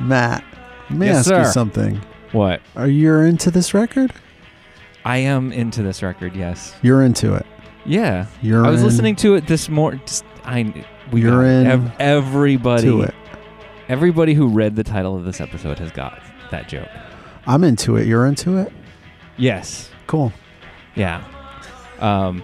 Matt, let me Yes, ask you sir. something. What? Are you into this record? I am into this record. Yes. You're into it. Yeah. You're I was in listening to it this morning. I we You're it. in Ev- everybody. to it. Everybody who read the title of this episode has got that joke. I'm into it. You're into it. Yes. Cool. Yeah. Um,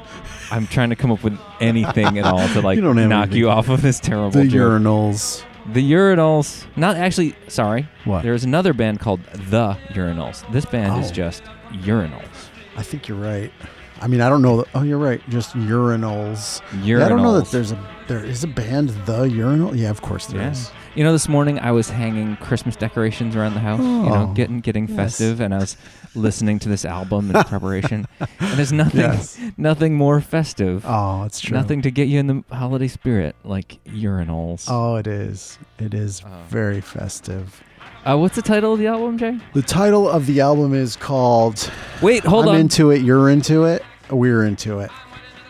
I'm trying to come up with anything at all to like You don't have knock anything. you off of this terrible The joke. urinals. The Urinals. Not actually. Sorry. What? There's another band called The Urinals. This band is Oh. just Urinals. I think you're right. I mean, I don't know. That, oh, you're right. Just urinals. Urinals. Yeah, I don't know that there's a there is a band the urinal. Yeah, of course there Yeah. is. You know, this morning I was hanging Christmas decorations around the house. You know, Oh, getting getting yes. festive, and I was listening to this album in preparation. And there's nothing Yes. nothing more festive. Oh, it's true. Nothing to get you in the holiday spirit like urinals. Oh, it is. It is Oh. very festive. Uh, what's the title of the album, Jay? The title of the album is called Wait, hold I'm on. into it, you're into it, we're into it.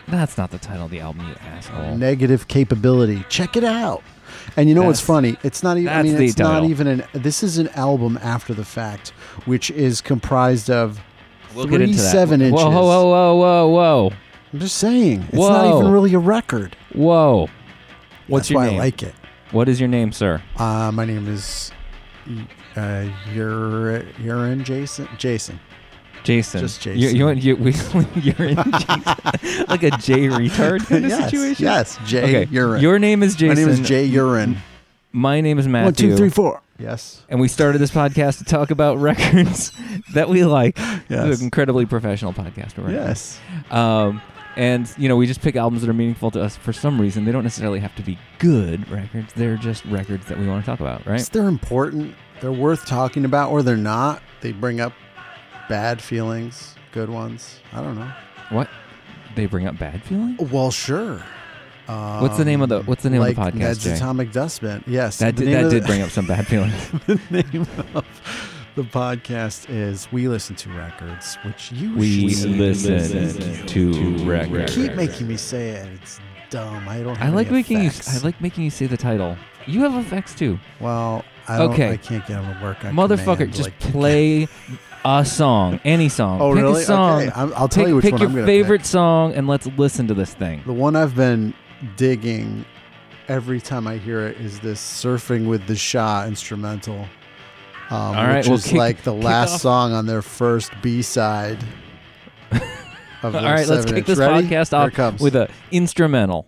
That's not the title of the album, you asshole. Negative capability. Check it out. And you know what's funny? It's not even I that's mean it's not even an this is an album after the fact, which is comprised of We'll three get into that. seven inches. Whoa, whoa, whoa, whoa, whoa, whoa, I'm just saying. It's not Whoa. even really a record. whoa. What's That's your why name? I like it. What is your name, sir? Uh, my name is uh, you're Jason. Jason. Jason. Just Jason. you, you, we, you're in Jason. like a J retard kind of yes, situation. Yes, Jay Okay. Urine. Your name is Jason. my name is Jay Urine. My name is Matthew. two, three, four. Yes. And we started this podcast to talk about records that we like. Yes. an incredibly professional podcast. Right? Yes. Um, and you know, we just pick albums that are meaningful to us for some reason. They don't necessarily have to be good records. They're just records that we want to talk about, right? They're important. They're worth talking about, or they're not. They bring up bad feelings, good ones. I don't know. What? They bring up bad feeling. Well, sure. Um, What's the name of the- what's the name of the podcast, Ned's Jay? Atomic Dustbin. Yes, That did, that did the- bring up some bad feelings. the name of the podcast is "We Listen to Records," which you We should listen to records. keep making me say it. It's dumb. I don't. I like making you. I like making you say the title. You have effects too, Well, I don't, Okay. I can't get them to work. On motherfucker. command, just like- play a song, any song. Oh, pick really? a song. Okay, I'm, I'll tell pick you which pick one your I'm favorite pick. song and let's listen to this thing. The one I've been digging every time I hear it is this "Surfing with the Shah" instrumental. Um, All right, which well, is kick- like the last off. song on their first B side. Of All right, let's kick inch. this Ready? podcast off with an instrumental.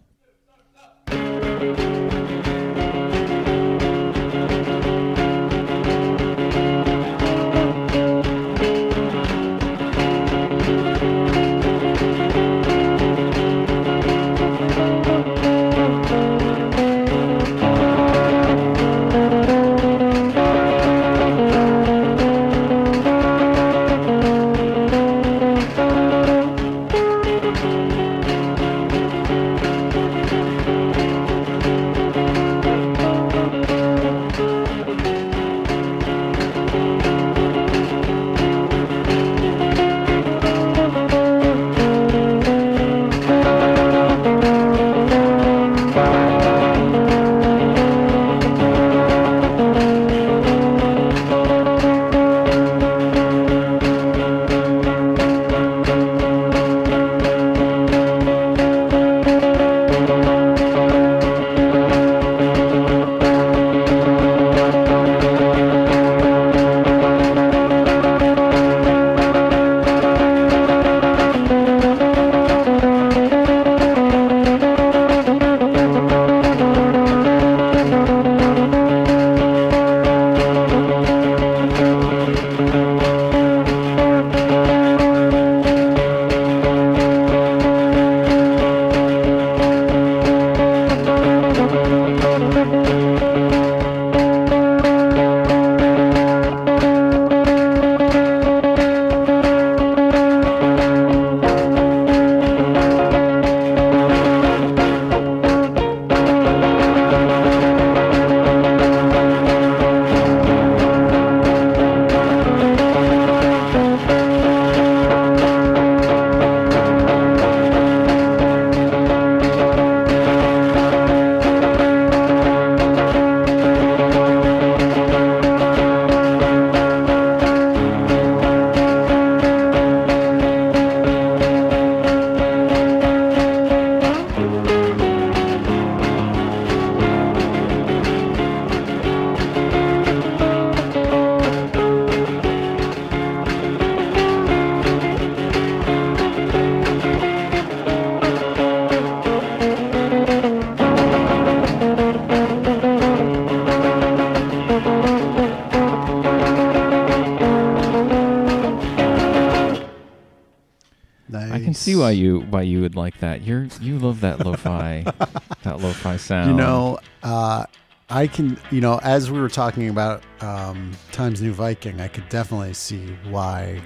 Why you why you would like that. You're you love that lo-fi, that lo-fi sound. You know, uh, I can, you know, as we were talking about um, Times New Viking, I could definitely see why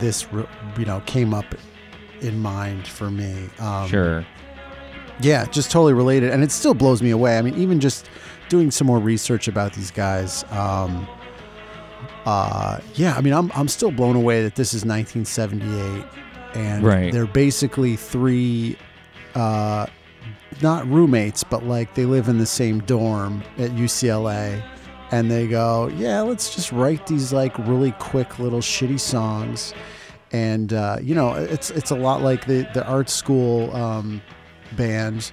this, you know, came up in mind for me. Um, Sure. Yeah, just totally related, and it still blows me away. I mean, even just doing some more research about these guys. Um, uh, yeah, I mean, I'm I'm still blown away that this is 1978, and Right. they're basically three, uh, not roommates, but like they live in the same dorm at UCLA, and they go, yeah, let's just write these like really quick little shitty songs, and uh, you know, it's it's a lot like the the art school um, band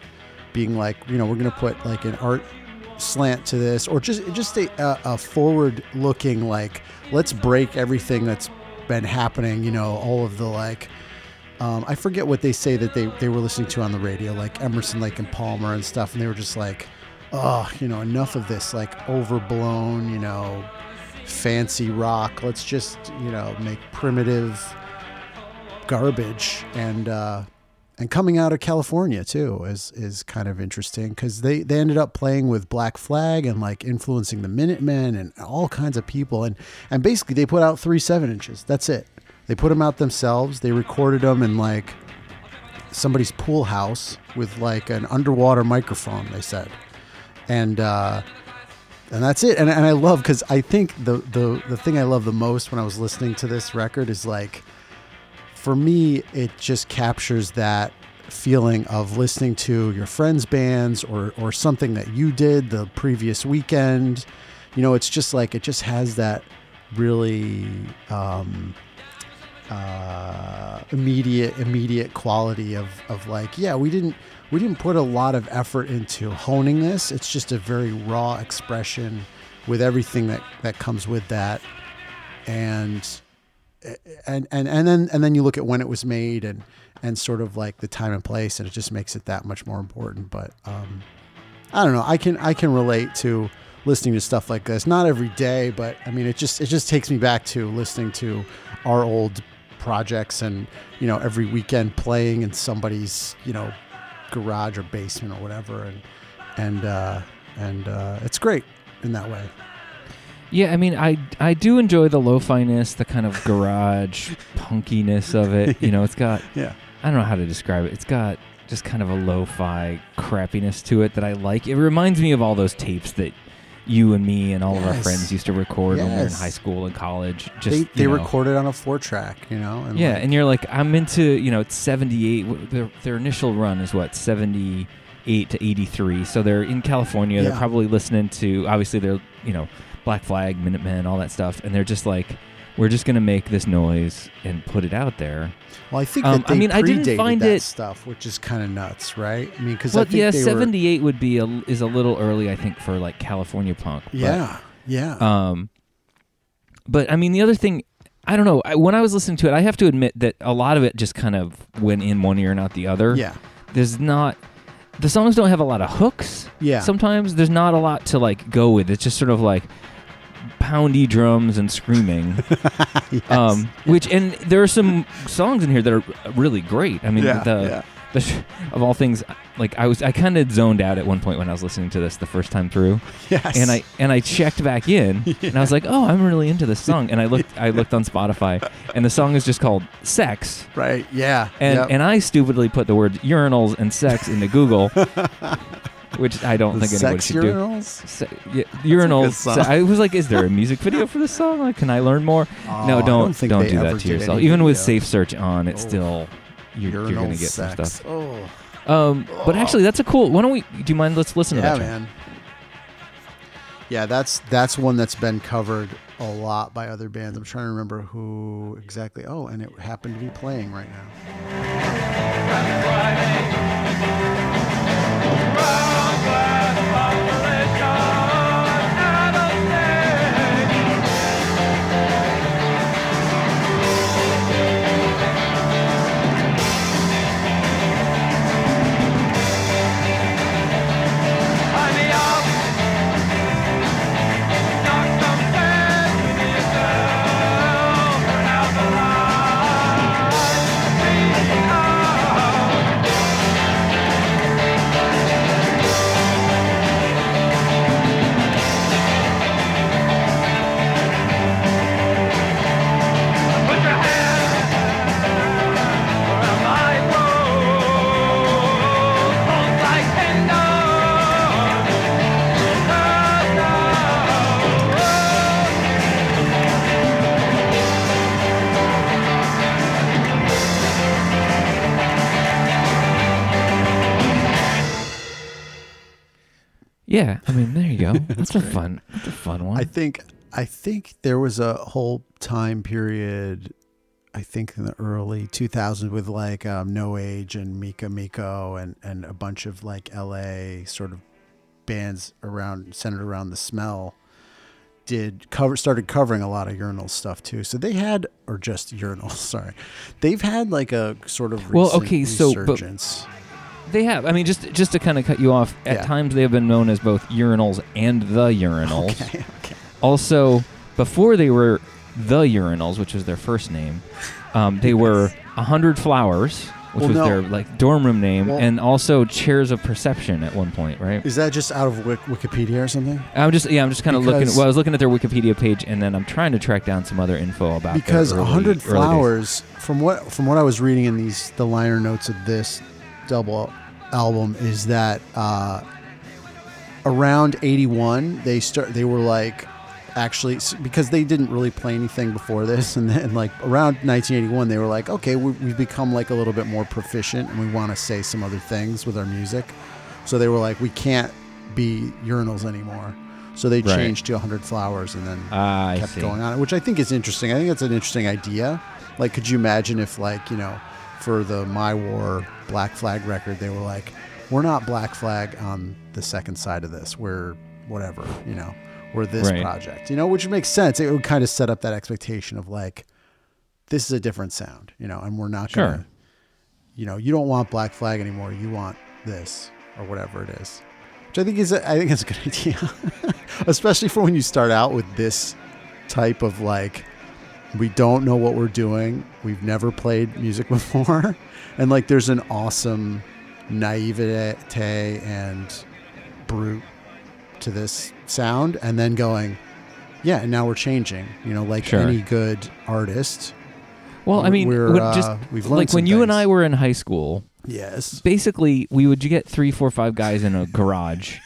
being like, you know, we're gonna put like an art slant to this, or just just a, a, a forward looking like, let's break everything that's been happening. You know, all of the like. Um, I forget what they say that they, they were listening to on the radio, like Emerson, Lake and Palmer and stuff, and they were just like, oh, you know, enough of this like overblown, you know, fancy rock. Let's just, you know, make primitive garbage and uh, and coming out of California too is is kind of interesting because they they ended up playing with Black Flag and like influencing the Minutemen and all kinds of people and and basically they put out three seven inches. That's it. They put them out themselves. They recorded them in like somebody's pool house with like an underwater microphone. They said, and uh, and that's it. And, and I love because I think the the the thing I love the most when I was listening to this record is like for me, it just captures that feeling of listening to your friends' bands or or something that you did the previous weekend. You know, it's just like it just has that really um, uh, immediate immediate quality of of like, yeah, we didn't we didn't put a lot of effort into honing this. It's just a very raw expression with everything that that comes with that, and and and and then and then you look at when it was made and and sort of like the time and place and it just makes it that much more important. But um i don't know. I can i can relate to listening to stuff like this. Not every day but i mean it just it just takes me back to listening to our old projects and you know every weekend playing in somebody's you know garage or basement or whatever and and uh and uh it's great in that way Yeah, I mean, I I do enjoy the lo-fi-ness, the kind of garage punkiness of it. You know, it's got yeah I don't know how to describe it. It's got just kind of a lo-fi crappiness to it that I like. It reminds me of all those tapes that you and me and all of our friends used to record when we were in high school and college. Just they, they you know. recorded on a four track you know and Yeah, like- and you're like, I'm into, you know, it's 78. Their, their initial run is what, 78 to 83. So they're in California. They're probably listening to, obviously, they're, you know, Black Flag, Minutemen, all that stuff. And they're just like, we're just going to make this noise and put it out there. Well, I think Um, I mean, I didn't find that it- stuff, which is kind of nuts, right? I mean, because I Well, think yeah, they 78 would be a, is a little early, I think, for like California punk. but- yeah, yeah, Um, but I mean, the other thing, I don't know. I, when I was listening to it, I have to admit that a lot of it just kind of went in one ear and out the other. yeah, There's not. The songs don't have a lot of hooks. yeah. Sometimes there's not a lot to like go with. It's just sort of like poundy drums and screaming. Yes. Um, which and there are some songs in here that are really great. I mean, yeah, the, yeah. the of all things, like I was, I kind of zoned out at one point when I was listening to this the first time through yes. and I and I checked back in, and I was like, "Oh, I'm really into this song." And I looked, I looked on Spotify, and the song is just called "Sex," right, yeah, and yep. and I stupidly put the word urinals and sex into Google, which I don't The think anyone should do. urinals. Se- yeah, urinals. song. I was like, "Is there a music video for this song? Like, can I learn more?" Oh, no, I don't don't do that to yourself. Even with. Safe Search on, it's Oh. still you're, you're gonna get sex. some stuff. Oh, Um, but actually, that's a cool. Why don't we? Do you mind? Let's listen to yeah, that. John. man. Yeah, that's that's one that's been covered a lot by other bands. I'm trying to remember who exactly. Oh, and it happened to be playing right now. Turn out the That's a fun. That's a fun one. I think I think there was a whole time period. I think in the early 2000s with like um, No Age and Mika Miko and and a bunch of like LA sort of bands around centered around the smell did cover started covering a lot of urinal stuff too. So they had or just urinals, sorry. They've had like a sort of Well, okay, so, but- resurgence. They have. I mean, just just to kind of cut you off. At Yeah. times, they have been known as both urinals and the urinals. okay, okay. Also, before they were the urinals, which was their first name, um, they were a hundred flowers, which Well, was no. their like dorm room name, Well- and also chairs of perception at one point, right? Is that just out of Wik- Wikipedia or something? I'm just yeah, I'm just kind of looking. Because- Well, I was looking at their Wikipedia page, and then I'm trying to track down some other info about their because a early- hundred early days. flowers from what from what I was reading in these the liner notes of this double album is that uh, around 81 they start they were like actually because they didn't really play anything before this and then like around 1981 they were like okay we, we've become like a little bit more proficient and we want to say some other things with our music so they were like we can't be urinals anymore so they Right. changed to 100 flowers and then I kept going on, which I think is interesting. I think that's an interesting idea. Like, could you imagine if, like, you know, for the My War Black Flag record, they were like, we're not Black Flag on the second side of this. We're whatever, you know, we're this Right. project, you know, which makes sense. It would kind of set up that expectation of like, this is a different sound, you know, and we're not Sure. gonna, you know, you don't want Black Flag anymore. You want this or whatever it is. Which I think is a, I think it's a good idea, especially for when you start out with this type of like we don't know what we're doing. We've never played music before, and like there's an awesome naivete and brute to this sound, and then going, yeah, and now we're changing. You know, like Sure. any good artist. Well, I mean, we're, uh, just we've learned like when you and. I were in high school, Yes. basically we would get three, four, five guys in a garage,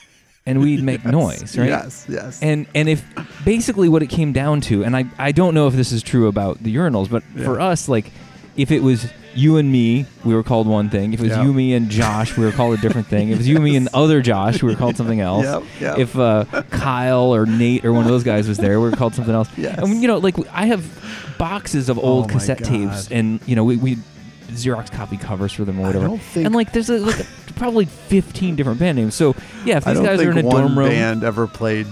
and we'd make noise, right? Yes. Yes. And and if basically what it came down to, and I I don't know if this is true about the urinals, but for us, like if it was you and me, we were called one thing. If it was Yeah. you, me, and Josh, we were called a different thing. If it was you, me, and other Josh, we were called something else. Yep, yep. If uh, Kyle or Nate or one of those guys was there, we were called something else. Yes. And you know, like I have boxes of old Oh cassette tapes, and you know, we, we Xerox copy covers for them or whatever. and like, there's a, like probably 15 different band names. So yeah, if these guys are in a dorm room, band ever played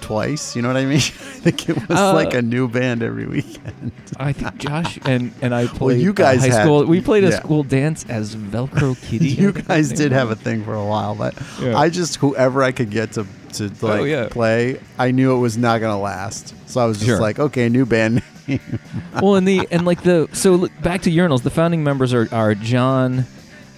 twice. You know what I mean? I think it was Uh, like a new band every weekend. I think Josh and and I played. you uh, guys high had- school. We played a yeah. school dance as Velcro Kitty. you guys did have a thing for a while, but Yeah. I just whoever I could get to to like Oh, yeah. play, I knew it was not gonna last. So I was just Sure. like, okay, new band. name. well, and the and like the so look, back to urinals. The founding members are are John,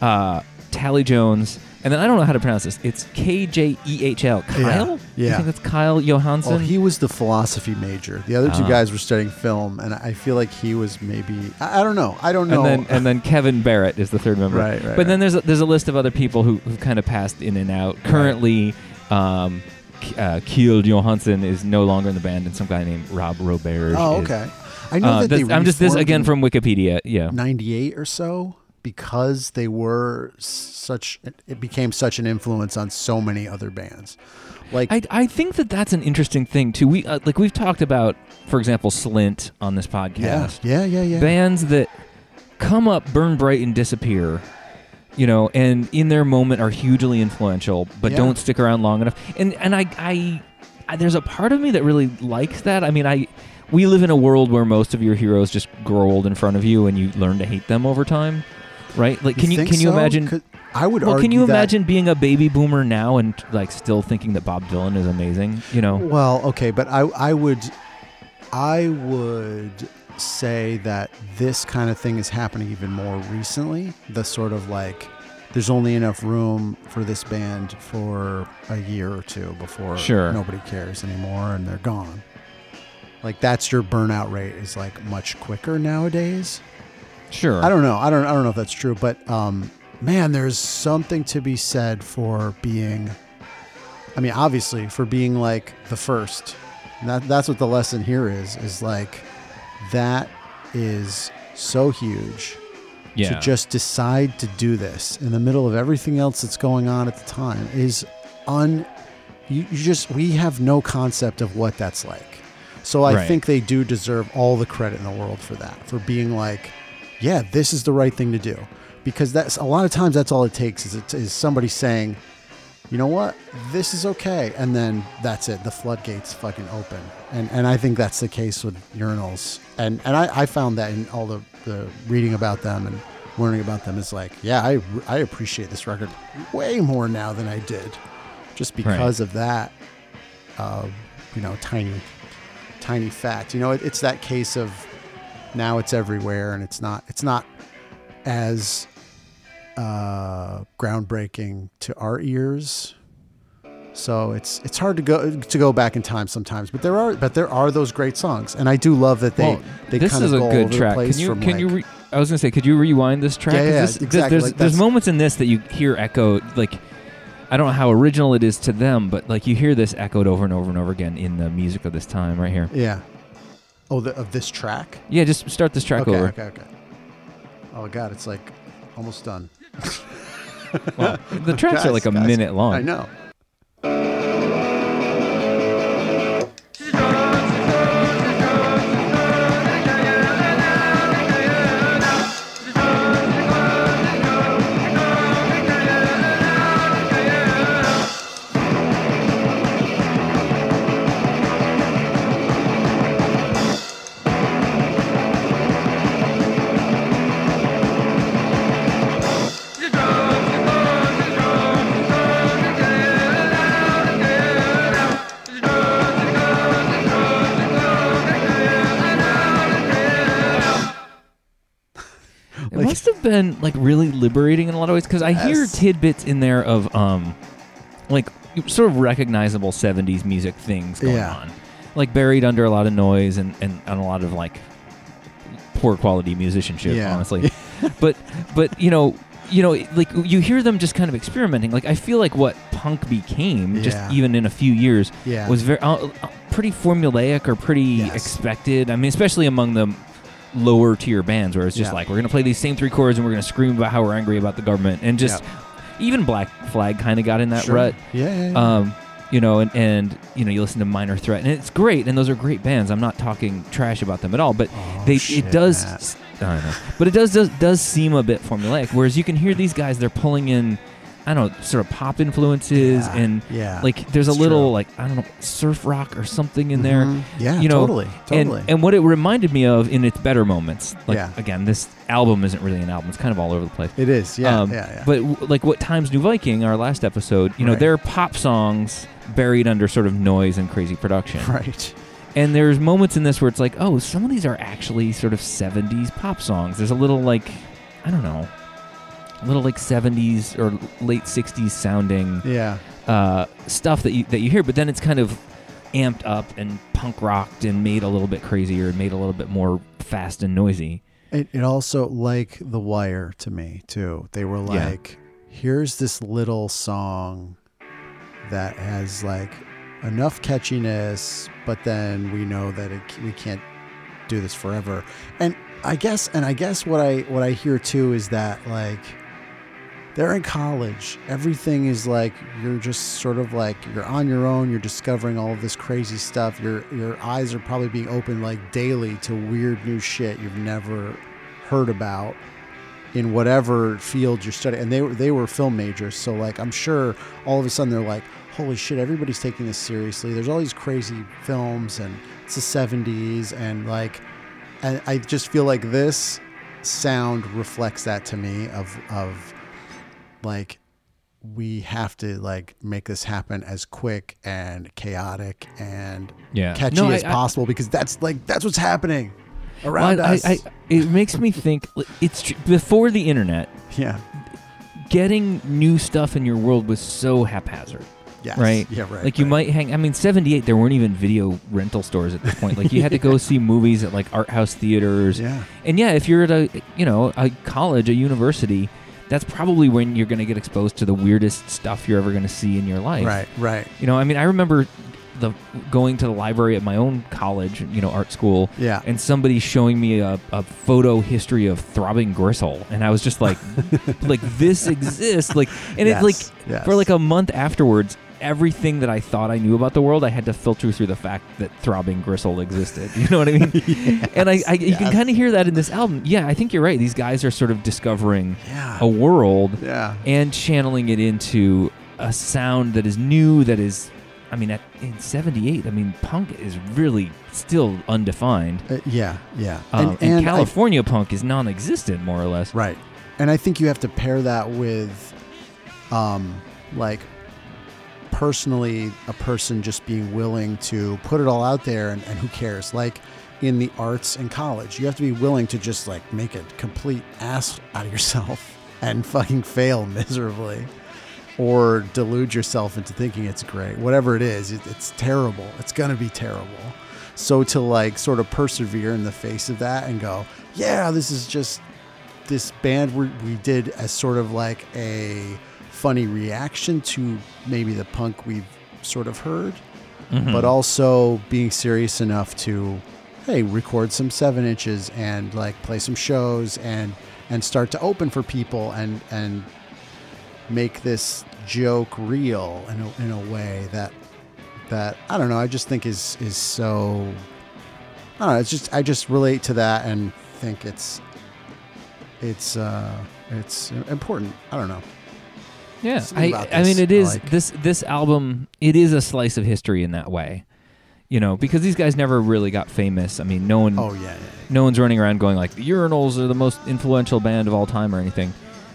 uh, Talley-Jones, and then I don't know how to pronounce this. It's K J E H L. Kyle. Yeah. I think that's Kyle Johansen. oh, he was the philosophy major. The other two Ah. guys were studying film, and I feel like he was maybe I, I don't know. I don't know. and then and then Kevin Barrett is the third member. Right, right, But then right. there's a, there's a list of other people who who've kind of passed in and out. Currently, um, K- uh, Kiel Johansen is no longer in the band, and some guy named Rob Robert. oh, is- okay. I know Uh, that they. that's- I'm just this reformed again in from Wikipedia. Yeah. 98 or so because they were such it became such an influence on so many other bands like I, I think that that's an interesting thing too. We uh, like we've talked about, for example, Slint on this yeah podcast. yeah yeah yeah Bands that come up, burn bright, and disappear. You know, and in their moment are hugely influential, but Yeah. don't stick around long enough. And and I, I, I there's a part of me that really likes that. I mean, I we live in a world where most of your heroes just grow old in front of you, and you learn to hate them over time, right? Like, can you can you so? imagine? i would Well, can you imagine being a baby boomer now and like still thinking that Bob Dylan is amazing? You know, well okay but i i would i would say that this kind of thing is happening even more recently the sort of like there's only enough room for this band for a year or two before Sure. nobody cares anymore and they're gone like that's your burnout rate is like much quicker nowadays sure. I don't know. I don't. I don't know if that's true, but um, man, there's something to be said for being. I mean, obviously, for being like the first. And That that's what the lesson here is. Is like that is so huge yeah. to just decide to do this in the middle of everything else that's going on at the time is un. you, you just we have no concept of what that's like. So I Right. think they do deserve all the credit in the world for that, for being like, yeah, this is the right thing to do. Because that's a lot of times that's all it takes is it is somebody saying, you know what, this is okay, and then that's it. The floodgates fucking open, and and I think that's the case with urinals, and and I, I found that in all the the reading about them and learning about them is like, yeah, I I appreciate this record way more now than I did, just because of that, uh, you know, tiny tiny fact. You know, it, it's that case of now it's everywhere, and it's not it's not as uh, groundbreaking to our ears. So it's it's hard to go to go back in time sometimes, but there are but there are those great songs, and I do love that they Well, they this kind is of a go good over the track. Can you from can like, you? Re- I was gonna say, could you rewind this track? Yeah, yeah, this- exactly. There's Like, there's moments in this that you hear echo Like I don't know how original it is to them, but like you hear this echoed over and over and over again in the music of this time right here. yeah. Oh, the, of this track. Yeah, just start this track okay, over. okay, okay. Oh god, it's like almost done. Well, the tracks are like a guys, minute long. I know. Been like really liberating in a lot of ways because I hear Yes. tidbits in there of um, like sort of recognizable '70s music things going Yeah. on, like buried under a lot of noise and and, and a lot of like poor quality musicianship, Yeah. honestly. but but you know you know like you hear them just kind of experimenting. Like I feel like what punk became just even in a few years Yeah. was very uh, uh, pretty formulaic or pretty Yes. expected. I mean, especially among the lower tier bands, where it's just Yeah. like we're gonna play these same three chords and we're gonna scream about how we're angry about the government, and just even Black Flag kind of got in that Sure. rut. Yeah, yeah, yeah. Um, you know, and, and you know, you listen to Minor Threat, and it's great, and those are great bands. I'm not talking trash about them at all, but Oh, they shit, it does. Matt. I don't know, but it does, does does seem a bit formulaic. Whereas you can hear these guys, they're pulling in, I don't know, sort of pop influences Yeah, and yeah. like there's a little true. like I don't know surf rock or something in there. Mhm. Yeah, you know, totally, totally. And and what it reminded me of in its better moments. Like Yeah. again, this album isn't really an album; it's kind of all over the place. it is. Yeah, Um, yeah, yeah. But w- like what Times New Viking, our last episode, you know, Right. they're pop songs buried under sort of noise and crazy production. right. And there's moments in this where it's like, oh, some of these are actually sort of 70s pop songs. There's a little like, I don't know, a little like 70s or late 60s sounding Yeah. uh, stuff that you that you hear, but then it's kind of amped up and punk rocked and made a little bit crazier and made a little bit more fast and noisy. It, it also like The Wire to me too. They were Yeah. like, here's this little song that has like enough catchiness, but then we know that it, we can't do this forever. And I guess, and I guess what I what I hear too is that like they're in college. Everything is like you're just sort of like you're on your own. You're discovering all of this crazy stuff. Your your eyes are probably being opened like daily to weird new shit you've never heard about in whatever field you're studying. And they were they were film majors, so like I'm sure all of a sudden they're like, holy shit, everybody's taking this seriously. There's all these crazy films, and it's the '70s, and like, and I just feel like this sound reflects that to me of of like we have to like make this happen as quick and chaotic and Yeah, catchy No, as I- I- possible because that's like that's what's happening Well, around I, us. I, it makes me think it's tr- before the internet. yeah. Getting new stuff in your world was so haphazard, Yes. right? Yeah. Right. like you right. might hang. I mean, '78 there weren't even video rental stores at this point. Like you had to go see movies at like art house theaters. Yeah. And yeah, if you're at a you know a college, a university, that's probably when you're going to get exposed to the weirdest stuff you're ever going to see in your life. Right. Right. You know, I mean, I remember the going to the library at my own college, you know, art school, Yeah. and somebody showing me a, a photo history of throbbing gristle, and I was just like, like this exists, like, and Yes, it like yes. for like a month afterwards, everything that I thought I knew about the world, I had to filter through the fact that throbbing gristle existed. You know what I mean? and I, I you can kind of hear that in this album. Yeah, I think you're right. These guys are sort of discovering Yeah. a world Yeah. and channeling it into a sound that is new. That is, I mean, at, in '78, I mean, punk is really still undefined. Uh, yeah. Yeah. Um, and I- California punk is non-existent, more or less. Right. And I think you have to pair that with, um, like, personally, a person just being willing to put it all out there and, and who cares? Like, in the arts in college, you have to be willing to just, like, make a complete ass out of yourself and fucking fail miserably or delude yourself into thinking it's great. Whatever it is, it, it's terrible. It's going to be terrible. So to, like, sort of persevere in the face of that and go, yeah, this is just this band we, we did as sort of like a funny reaction to maybe the punk we've sort of heard, Mhm. but also being serious enough to, hey, record some seven inches and like play some shows and and start to open for people and and make this joke real in a, in a way that that I don't know. I just think is is so. I don't know. It's just I just relate to that and think it's it's uh it's important. I don't know. Yeah, I, I mean, it is like. this this album. It is a slice of history in that way, you know, because these guys never really got famous. I mean, no one, Oh yeah, yeah, no one's running around going like the Urinals are the most influential band of all time or anything,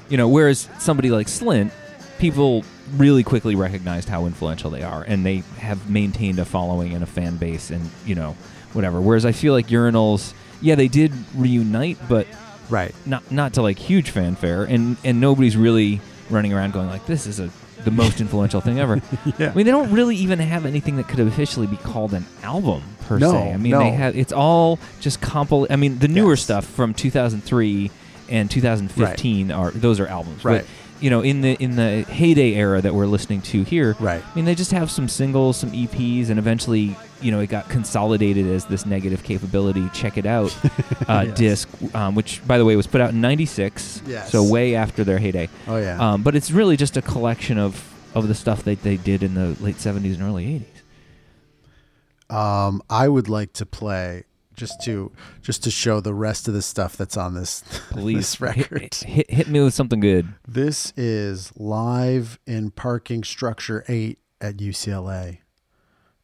you know. Whereas somebody like Slint, people really quickly recognized how influential they are, and they have maintained a following and a fan base, and you know, whatever. Whereas I feel like Urinals, yeah, they did reunite, but right. not not to like huge fanfare, and and nobody's really running around going like this is a the most influential thing ever. Yeah. I mean, they don't really even have anything that could officially be called an album per No, se. I mean, no. they have it's all just compil. I mean, the newer Yes. stuff from 2003 and 2015 are those are albums, Right. But you know, in the in the heyday era that we're listening to here, Right. I mean, they just have some singles, some EPs, and eventually, you know, it got consolidated as this negative capability. Check it out, uh, Yes. disc, um, which, by the way, was put out in '96, Yes. so way after their heyday. Oh yeah. Um, but it's really just a collection of of the stuff that they did in the late '70s and early '80s. Um, I would like to play just to just to show the rest of the stuff that's on this police this record. hit, hit, hit me with something good. This is live in parking structure 8 at UCLA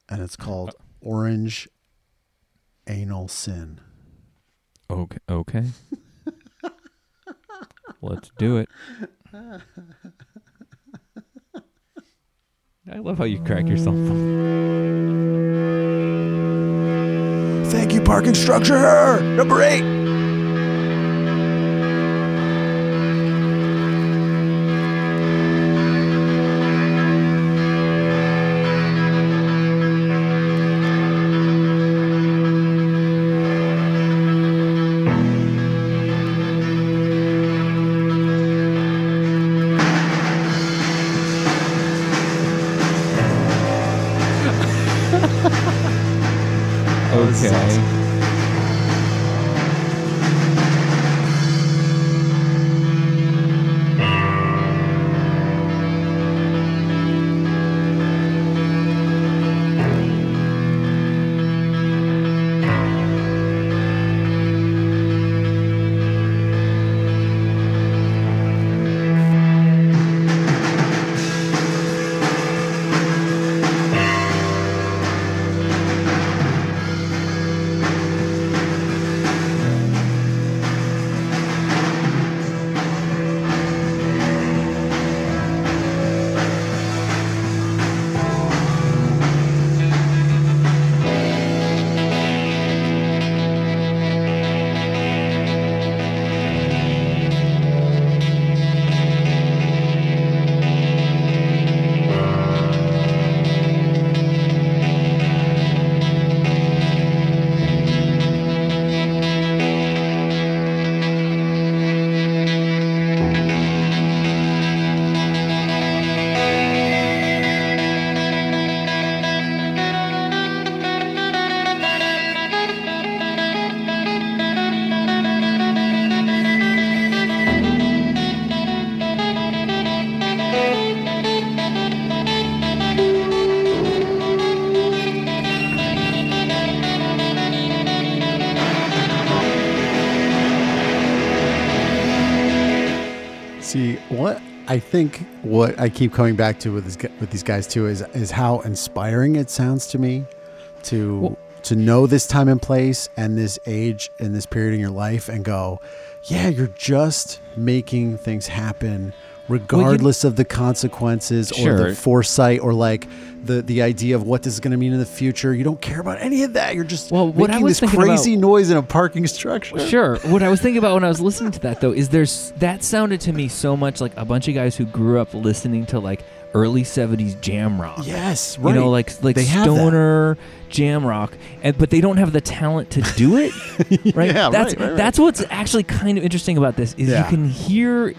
and it's called Orange Anal Sin. Okay, okay. Let's do it. I love how you crack yourself up. Thank you parking structure her! number 8. I think. What I keep coming back to with this, with these guys too is is how inspiring it sounds to me to Well- to know this time and place and this age and this period in your life and go, yeah, you're just making things happen regardless of the consequences or the foresight or like the the idea of what this is going to mean in the future. You don't care about any of that. You're just Well, what I making was this crazy about- noise in a parking structure. Sure. What I was thinking about when I was listening to that though is there's that sounded to me so much like a bunch of guys who grew up listening to like early 70s jam rock. Yes, right. You know, like like They stoner jam rock, and but they don't have the talent to do it, right? Yeah, that's right, right, right. that's what's actually kind of interesting about this is Yeah. you can hear.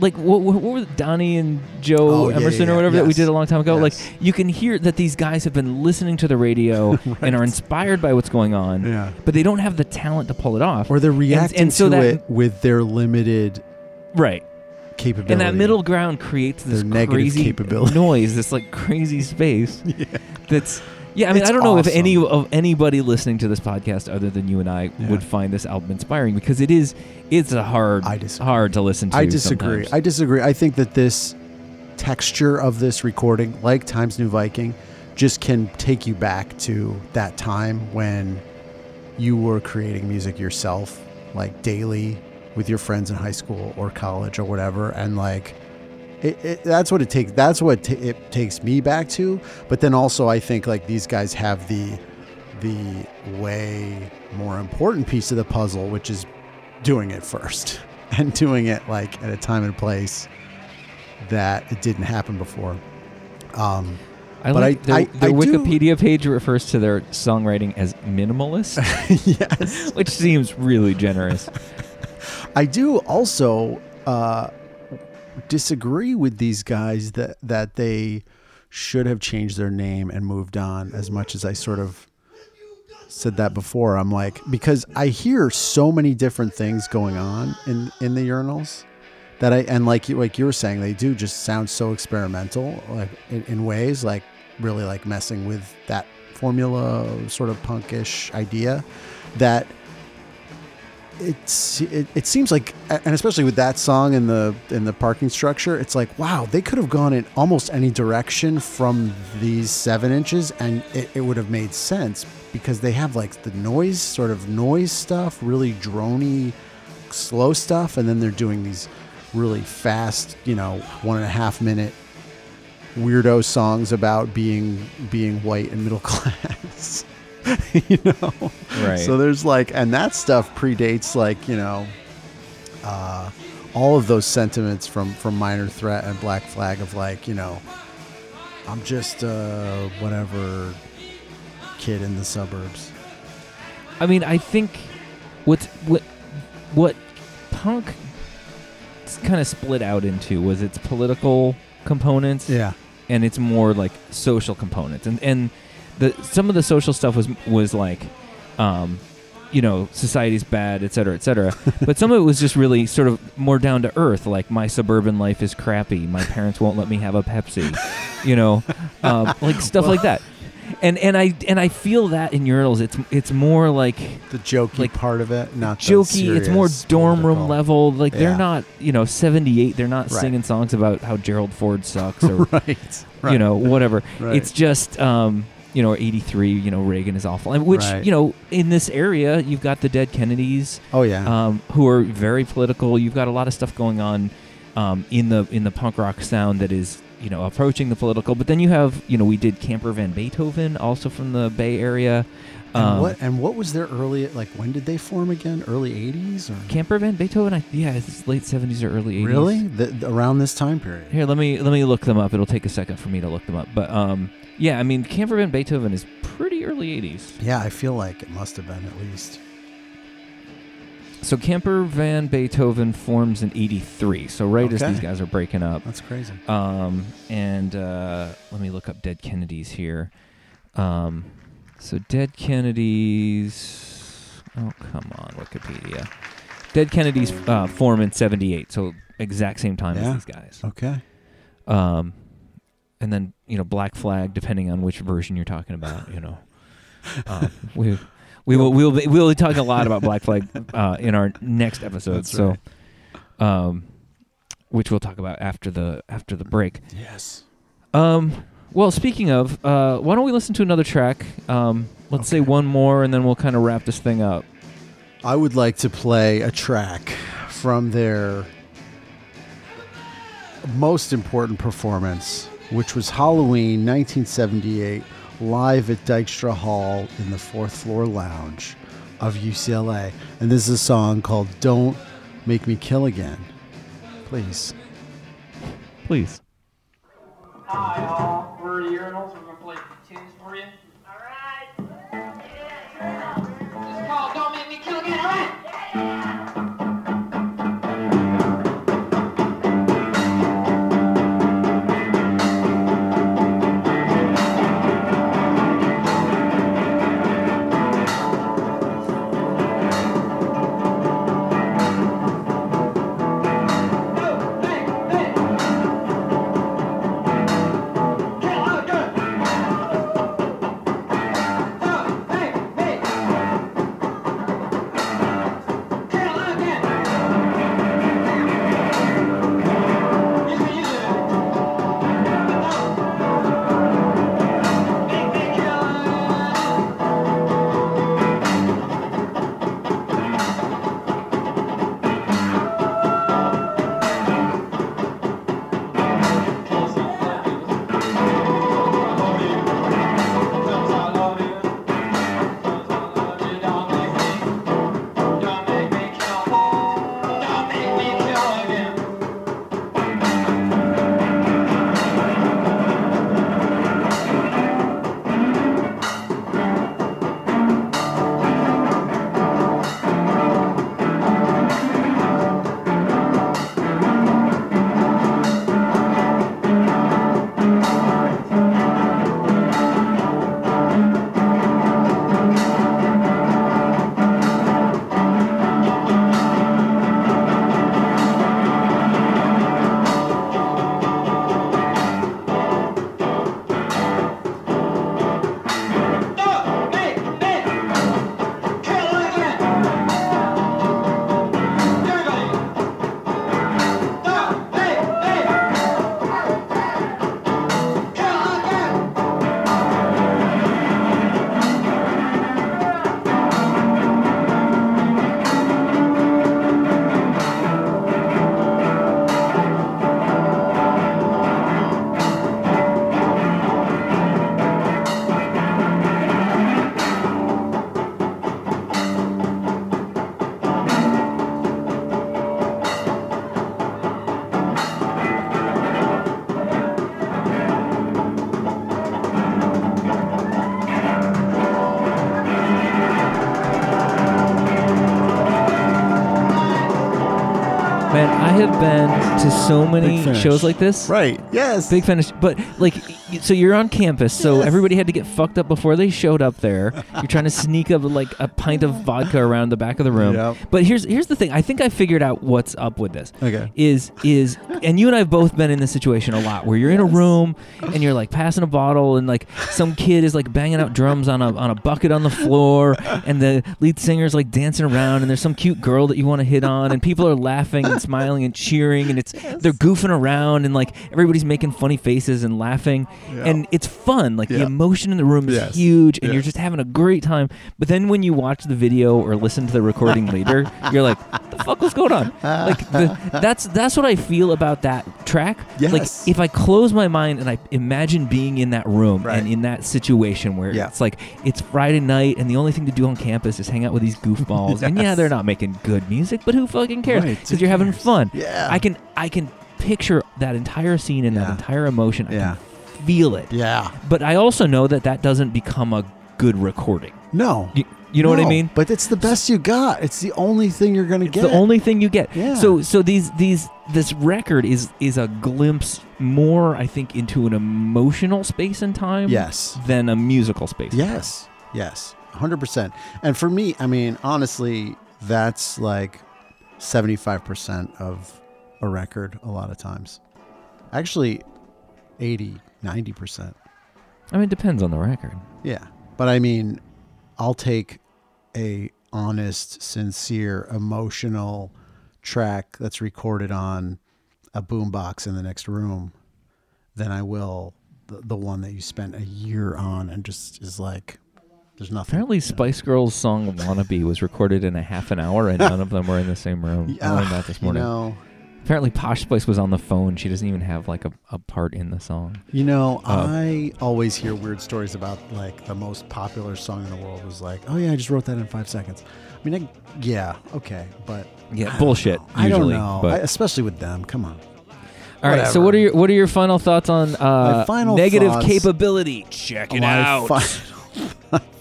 Like what, what were Donnie and Joe Oh, yeah, Emerson yeah, or whatever yeah. that we did a long time ago? Yes. Like you can hear that these guys have been listening to the radio and are inspired by what's going on, Yeah. but they don't have the talent to pull it off. Or they're reacting and so to that- it with their limited right. capability. And that middle ground creates this Their negative crazy capability. noise, this like crazy space. yeah. That's yeah. I mean, It's I don't know if any of anybody listening to this podcast other than you and I Yeah. would find this album inspiring because it is it's a hard hard to listen to. I disagree. sometimes. I disagree. I think that this texture of this recording, like Times New Viking, just can take you back to that time when you were creating music yourself, like daily with your friends in high school or college or whatever, and like. It, it, that's what it takes. That's what t- it takes me back to. But then also, I think like these guys have the the way more important piece of the puzzle, which is doing it first and doing it like at a time and place that it didn't happen before. Um, I but like I- their, I- their I do- Wikipedia page refers to their songwriting as minimalist, yes, which seems really generous. I do also uh, disagree with these guys that that they should have changed their name and moved on. As much as I sort of said that before, I'm like because I hear so many different things going on in in the urinals that I and like you like you were saying, they do just sound so experimental, like in, in ways like really like messing with that formula sort of punkish idea that it's it, it seems like and especially with that song in the in the parking structure it's like wow they could have gone in almost any direction from these seven inches and it, it would have made sense because they have like the noise sort of noise stuff really drony slow stuff and then they're doing these really fast you know one and a half minute weirdo songs about being being white and middle class you know? Right. so there's like and that stuff predates like you know uh all of those sentiments from from minor threat and black flag of like you know i'm just uh whatever kid in the suburbs. I mean, I think what's what what punk kind of split out into was its political components yeah. and it's more like social components. And and the some of the social stuff was was like um you know society's bad et cetera et cetera. But some of it was just really sort of more down to earth like my suburban life is crappy. My parents won't let me have a pepsi you know? Um, like stuff like that. And and i and i feel that in urinals it's it's more like the jokey Like, part of it not the jokey it's more dorm room level. Like Yeah. they're not you know 78 they're not Right. singing songs about how gerald ford sucks or right, right. you know whatever. It's just um you know 83 you know reagan is awful. And which Right. you know in this area you've got the dead kennedys oh yeah. um who are very political. You've got a lot of stuff going on um in the in the punk rock sound that is you know approaching the political. But then you have you know we did camper van beethoven also from the bay area. And um, what and what was their early like when did they form again? Early 80s or? Camper van beethoven I, yeah it's late 70s or early 80s really? The, the- around this time period. Here, let me let me look them up. It'll take a second for me to look them up. But um, yeah, I mean, Camper Van Beethoven is pretty early '80s. yeah i feel like it must have been at least So Camper Van Beethoven forms in '83. So right as these guys are breaking up. that's crazy Um, and uh, let me look up Dead Kennedys here. Um, so Dead Kennedys. Oh come on, Wikipedia. Dead Kennedys uh, form in '78. So exact same time Yeah. as these guys. okay um, and then you know Black Flag, depending on which version you're talking about. You know, um, we we will we'll be, we'll be talking a lot about Black Flag uh, in our next episode. That's so, um, which we'll talk about after the after the break. Yes. Um, well, speaking of, uh, why don't we listen to another track? Um, let's say one more, and then we'll kind of wrap this thing up. I would like to play a track from their most important performance, which was Halloween 1978, live at Dykstra Hall in the fourth floor lounge of UCLA. And this is a song called Don't Make Me Kill Again. Please. Please. Hi, all. We're urinals. Man, I have been to so many Finish. shows like this. Right. Yes. Big finish, but like, y- so you're on campus, so Yes. everybody had to get fucked up before they showed up there. You're trying to sneak up like a pint of vodka around the back of the room. Yep. But here's here's the thing. I think I figured out what's up with this. Okay. Is is and you and I have both been in this situation a lot where you're in a room and you're like passing a bottle and like some kid is like banging out drums on a on a bucket on the floor and the lead singer's like dancing around and there's some cute girl that you want to hit on and people are laughing and smiling and cheering and it's they're goofing around and like everybody's making funny faces and laughing and it's fun like the emotion in the room is Yes. huge and Yes. you're just having a great time but then when you watch the video or listen to the recording later you're like what the fuck was going on like the, that's that's what I feel about that track Yes. like if I close my mind and I imagine being in that room Right. and in that situation where Yeah. it's like it's Friday night and the only thing to do on campus is hang out with these goofballs and yeah they're not making good music but who fucking cares because who you're having cares? fun Yeah. I can I can picture that entire scene and that Yeah. entire emotion I Yeah. can feel it Yeah. but I also know that that doesn't become a good recording No. you, you know what I No, mean But it's the best you got. It's the only thing you're going to get. the only thing you get. Yeah. So so these these this record is is a glimpse more I think into an emotional space and time Yes. than a musical space. Yes. Yes. 100%. And for me, I mean, honestly, that's like 75% of a record a lot of times. Actually, 80, 90%. I mean it depends on the record. Yeah. But I mean, I'll take a honest, sincere, emotional track that's recorded on a boombox in the next room than I will the, the one that you spent a year on and just is like there's nothing. Apparently, you. Spice Girls' song "Wannabe" was recorded in a half an hour, and none of them were in the same room. I learned that this you morning. know, Apparently, Posh Spice was on the phone. She doesn't even have like a, a part in the song. you know, Uh, I always hear weird stories about like the most popular song in the world was like, oh yeah, I just wrote that in five seconds. I mean, I, yeah, okay, but Yeah, I don't bullshit. know. I don't know, but I- especially with them. Come on. all right. So, whatever. what are your what are your final thoughts on uh, final negative thoughts- capability? Check it My out. fi-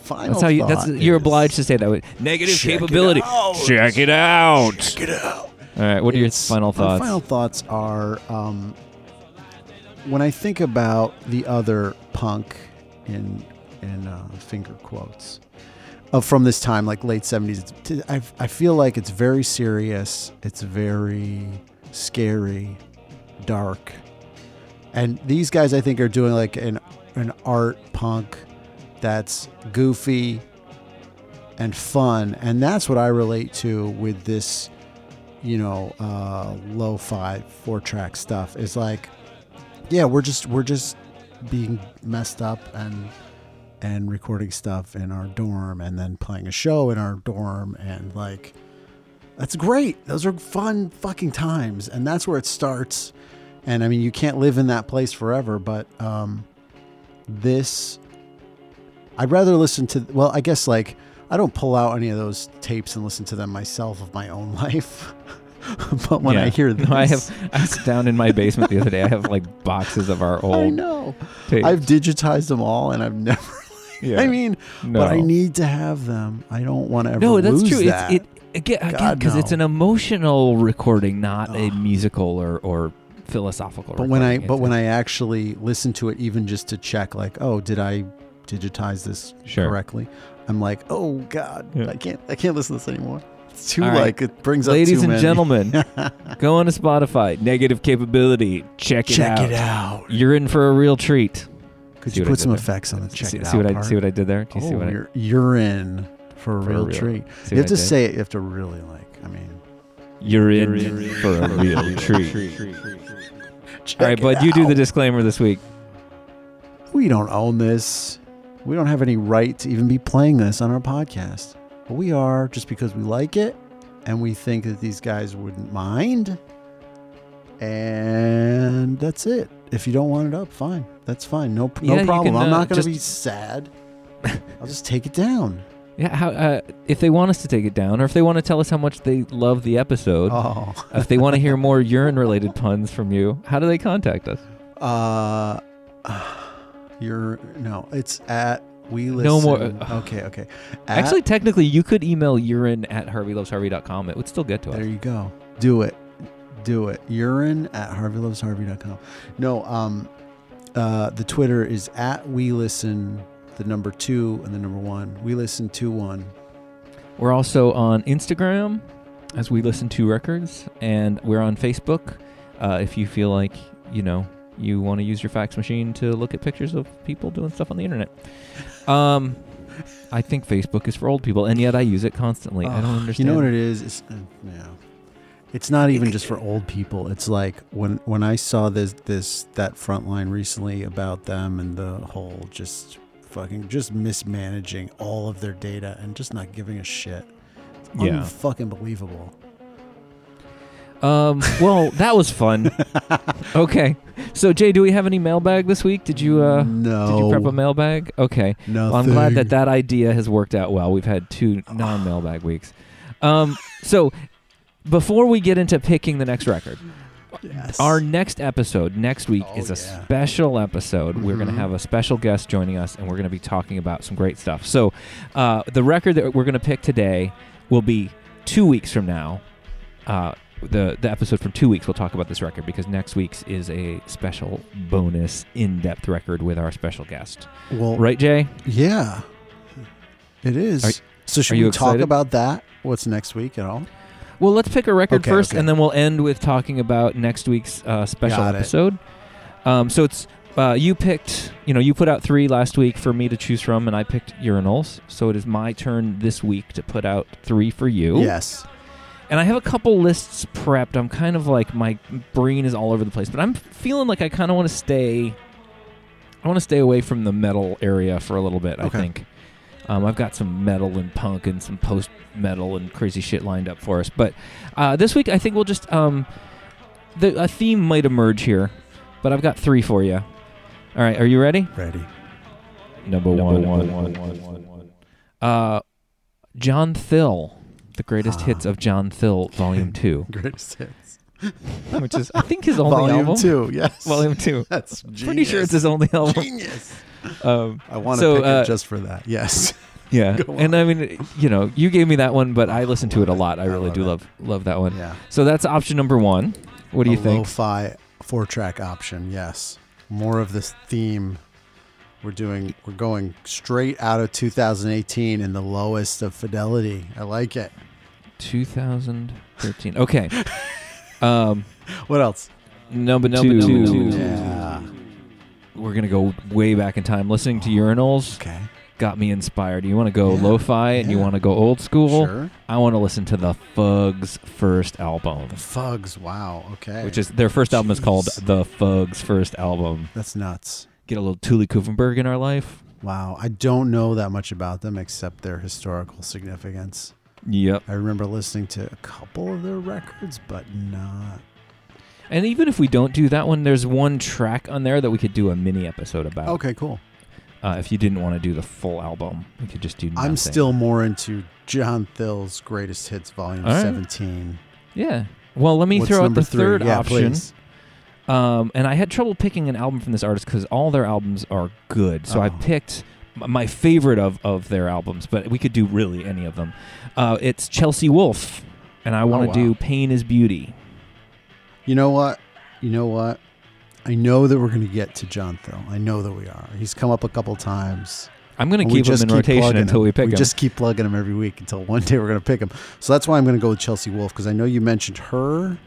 final that's how you. That's thought you're is- obliged to say that. Negative Check it capability. out. Check it out. Check it out. All right. What are your It's- final thoughts? my final thoughts are um, when I think about the other punk in in uh, finger quotes of from this time, like late seventies. I I feel like it's very serious. It's very scary, dark, and these guys I think are doing like an an art punk that's goofy and fun, and that's what I relate to with this you know, uh, lo-fi four-track stuff is like, yeah, we're just we're just being messed up and and recording stuff in our dorm and then playing a show in our dorm and like that's great. Those are fun fucking times and that's where it starts. And I mean, you can't live in that place forever, but um, this I'd rather listen to well, I guess like I don't pull out any of those tapes and listen to them myself of my own life. but when I hear this, No, I have. I was down in my basement the other day. I have like boxes of our old. I know. tapes. I've digitized them all, and I've never. Yeah. I mean, no. but I need to have them. I don't want to ever No, that's true. that. It's it again because it's no. an emotional recording, not a musical or or philosophical. but when I but when I actually listen to it, even just to check, like, oh, did I digitize this Sure. correctly? I'm like, oh God, Yeah. I can't. I can't listen to this anymore. It's too right. like it brings up ladies and gentlemen, go on to Spotify. Negative capability. Check it check out. it out. You're in for a real treat. Could See you put some there? effects on the check see, it see out what I see what I did there? Do you oh, see what you're, you're in for a For real real- treat. You have I to did? say it. You have to really like. I mean, You're in for a real treat. All right, bud, you do the disclaimer this week. we don't own this. We don't have any right to even be playing this on our podcast. But we are just because we like it and we think that these guys wouldn't mind. And that's it. If you don't want it up, fine. That's fine. No, no Yeah, problem. can, I'm uh, not going to be sad. I'll just take it down. Yeah, how uh, if they want us to take it down, or if they want to tell us how much they love the episode, Oh. if they want to hear more urine-related puns from you, how do they contact us? Uh, you're no. It's at we listen. No more- Okay, okay. At- Actually, technically, you could email urine at harveylovesharvey.com. It would still get to us. there you go. Do it. Do it. Urine at harveylovesharvey.com. No, um, uh, the Twitter is at we listen. The number two and the number one. We listen two one. We're also on Instagram as we listen to records, and we're on Facebook. Uh, if you feel like you know you want to use your fax machine to look at pictures of people doing stuff on the internet. Um, I think Facebook is for old people, and yet I use it constantly. I don't understand. You know what it is? It's, uh, yeah. It's not even just for old people. It's like when when I saw this this that front line recently about them and the whole just fucking just mismanaging all of their data and just not giving a shit. It's Yeah. fucking believable. Um, well, that was fun. okay, so Jay, do we have any mailbag this week? Did you uh, no. did you prep a mailbag? Okay. No. Well, I'm glad that that idea has worked out well. We've had two non-mailbag weeks. Um, so before we get into picking the next record, Yes. our next episode next week Oh, is a yeah. special episode. We're going to Mhm. have a special guest joining us, and we're going to be talking about some great stuff. So, uh, the record that we're going to pick today will be two weeks from now. Uh, the the episode from two weeks, we'll talk about this record because next week's is a special bonus in-depth record with our special guest. well, Right, Jay? Yeah. It is. Are- so should we talk about that? What's next week at all? Well, let's pick a record Okay, first, okay. and then we'll end with talking about next week's uh, special Got episode. Um, so it's uh, you picked, you know, you put out three last week for me to choose from, and I picked urinals. So it is my turn this week to put out three for you. Yes. And I have a couple lists prepped. I'm kind of like my brain is all over the place, but I'm feeling like I kind of want to stay. I want to stay away from the metal area for a little bit. I think um, I've got some metal and punk and some post metal and crazy shit lined up for us. But uh, this week, I think we'll just um, the a theme might emerge here, but I've got three for you. All right, are you ready? Ready. Number one. Uh, John Thill, the greatest hits of John Thill, Volume Two, Greatest hits. which is I think his only Volume album. two. Yes. Volume Two. That's Pretty sure it's his only album. genius. Um, I want to So, pick uh, it just for that. Yes. yeah, Go and I mean, you know, you gave me that one, but I listen to it a lot. I I really love do it. love love that one. Yeah. So that's option number one. What do you a think? Lo-fi four-track option. Yes. More of this theme. We're doing. We're going straight out of 2018 in the lowest of fidelity. I like it. 2013. Okay. um, What else? number number two. Yeah. We're gonna go way back in time. Listening to Urinals Okay. got me inspired. You want to go Yeah, lo-fi and you want to go old school? Sure. I want to listen to the Fugs' first album, The Fugs. Wow. Okay. which is their first album is called The Fugs' First Album. that's nuts. Get a little Tuli Kupferberg in our life. Wow. I don't know that much about them except their historical significance. Yep. I remember listening to a couple of their records, but not. And even if we don't do that one, there's one track on there that we could do a mini episode about. Okay, cool. Uh, if you didn't want to do the full album, we could just do. I'm still more into John Thill's Greatest Hits Volume right. 17. Yeah. Well, let me What's throw out the three? third yeah, option. Please. Um, and I had trouble picking an album from this artist because all their albums are good. So I Oh. picked my favorite of, of their albums, but we could do really any of them. Uh, it's Chelsea Wolfe, and I want to Oh, wow. do Pain is Beauty. You know what? You know what? I know that we're going to get to John Thill. I know that we are. He's come up a couple times. I'm going to keep him in keep rotation until him. we pick we him. just keep plugging him every week until one day we're going to pick him. So that's why I'm going to go with Chelsea Wolfe because I know you mentioned her.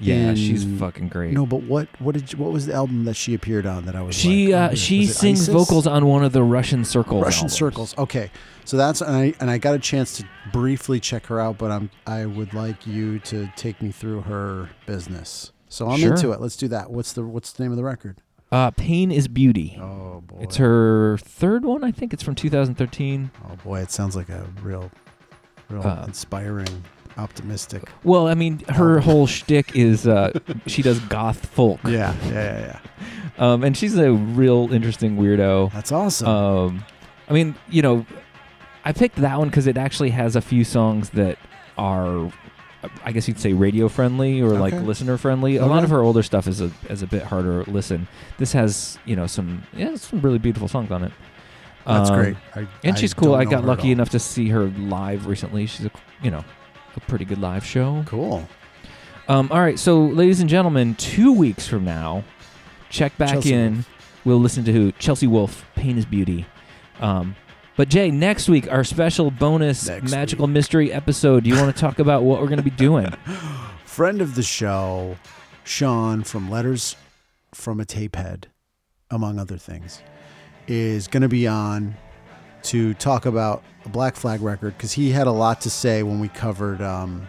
Yeah, she's fucking great. No, but what what did you, what was the album that she appeared on that I was she like, oh, uh, was she sings Isis? vocals on one of the Russian Circles. Russian albums. Circles. Okay, so that's and I and I got a chance to briefly check her out, but I'm I would like you to take me through her business. So I'm Sure. into it. Let's do that. What's the what's the name of the record? Uh, Pain is Beauty. Oh boy, It's her third one, I think. It's from 2013. Oh boy, it sounds like a real, real Uh, inspiring, optimistic. Well, I mean, her Album. whole shtick is uh, she does goth folk. Yeah, yeah, yeah, yeah. Um, and she's a real interesting weirdo. That's awesome. Um, I mean, you know, I picked that one because it actually has a few songs that are, I guess you'd say, radio friendly or like Okay. listener friendly. A lot Okay. of her older stuff is a is a bit harder to listen. This has, you know, some yeah, some really beautiful songs on it. That's Um, great. I, And I she's cool. don't I know got her at lucky all. enough to see her live recently. She's a, you know, a pretty good live show. Cool. Um, all right, so ladies and gentlemen, two weeks from now, check back Chelsea in. Wolfe. We'll listen to who? Chelsea Wolfe, Pain is Beauty. Um, but Jay, next week our special bonus Next magical week. mystery episode. Do you want to talk about what we're going to be doing? Friend of the show, Sean from Letters from a Tape Head, among other things, is going to be on to talk about a Black Flag record because he had a lot to say when we covered um,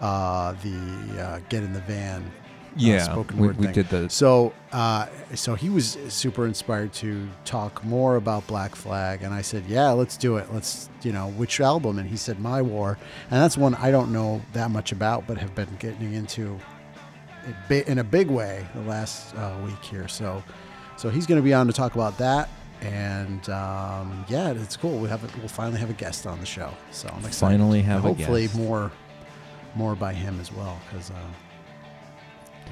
uh, the uh, Get in the Van yeah, spoken we, word we thing. did the. So, uh, so he was super inspired to talk more about Black Flag, and I said, "Yeah, let's do it. Let's, you know, which album?" And he said, "My War," and that's one I don't know that much about, but have been getting into in a big way the last uh, week here. So, so he's going to be on to talk about that, and um, yeah, it's cool. We have a, we'll finally have a guest on the show, so I'm excited. Finally have a hopefully guest. more, more by him as well, because. Uh,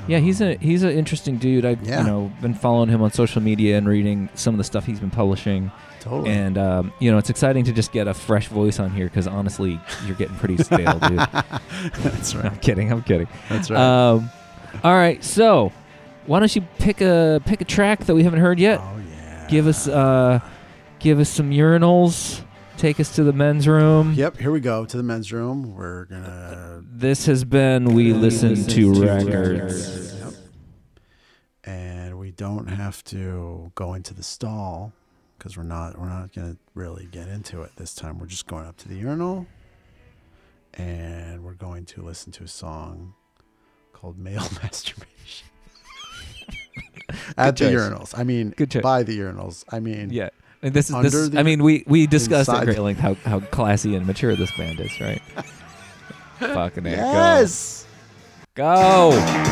Yeah, he's a um, he's an interesting dude. I've Yeah. you know been following him on social media and reading some of the stuff he's been publishing. totally. And um, you know, it's exciting to just get a fresh voice on here because honestly, you're getting pretty stale, dude. That's right. I'm kidding. I'm kidding. That's right. Um, all right, so why don't you pick a pick a track that we haven't heard yet? oh. Give us uh, give us some urinals. Take us to the men's room. Yep. Here we go to the men's room. We're gonna. This has been we listen, Listen to, to records. Yep. And we don't have to go into the stall because we're not. We're not gonna really get into it this time. We're just going up to the urinal. and we're going to listen to a song called Male Masturbation. At the choice. urinals. I mean, Good choice. by the urinals. I mean, Yeah. And this is Under this. the- I mean, we we discussed at inside great the- length how how classy and mature this band is, right? Fucking it. yes. Go. Go.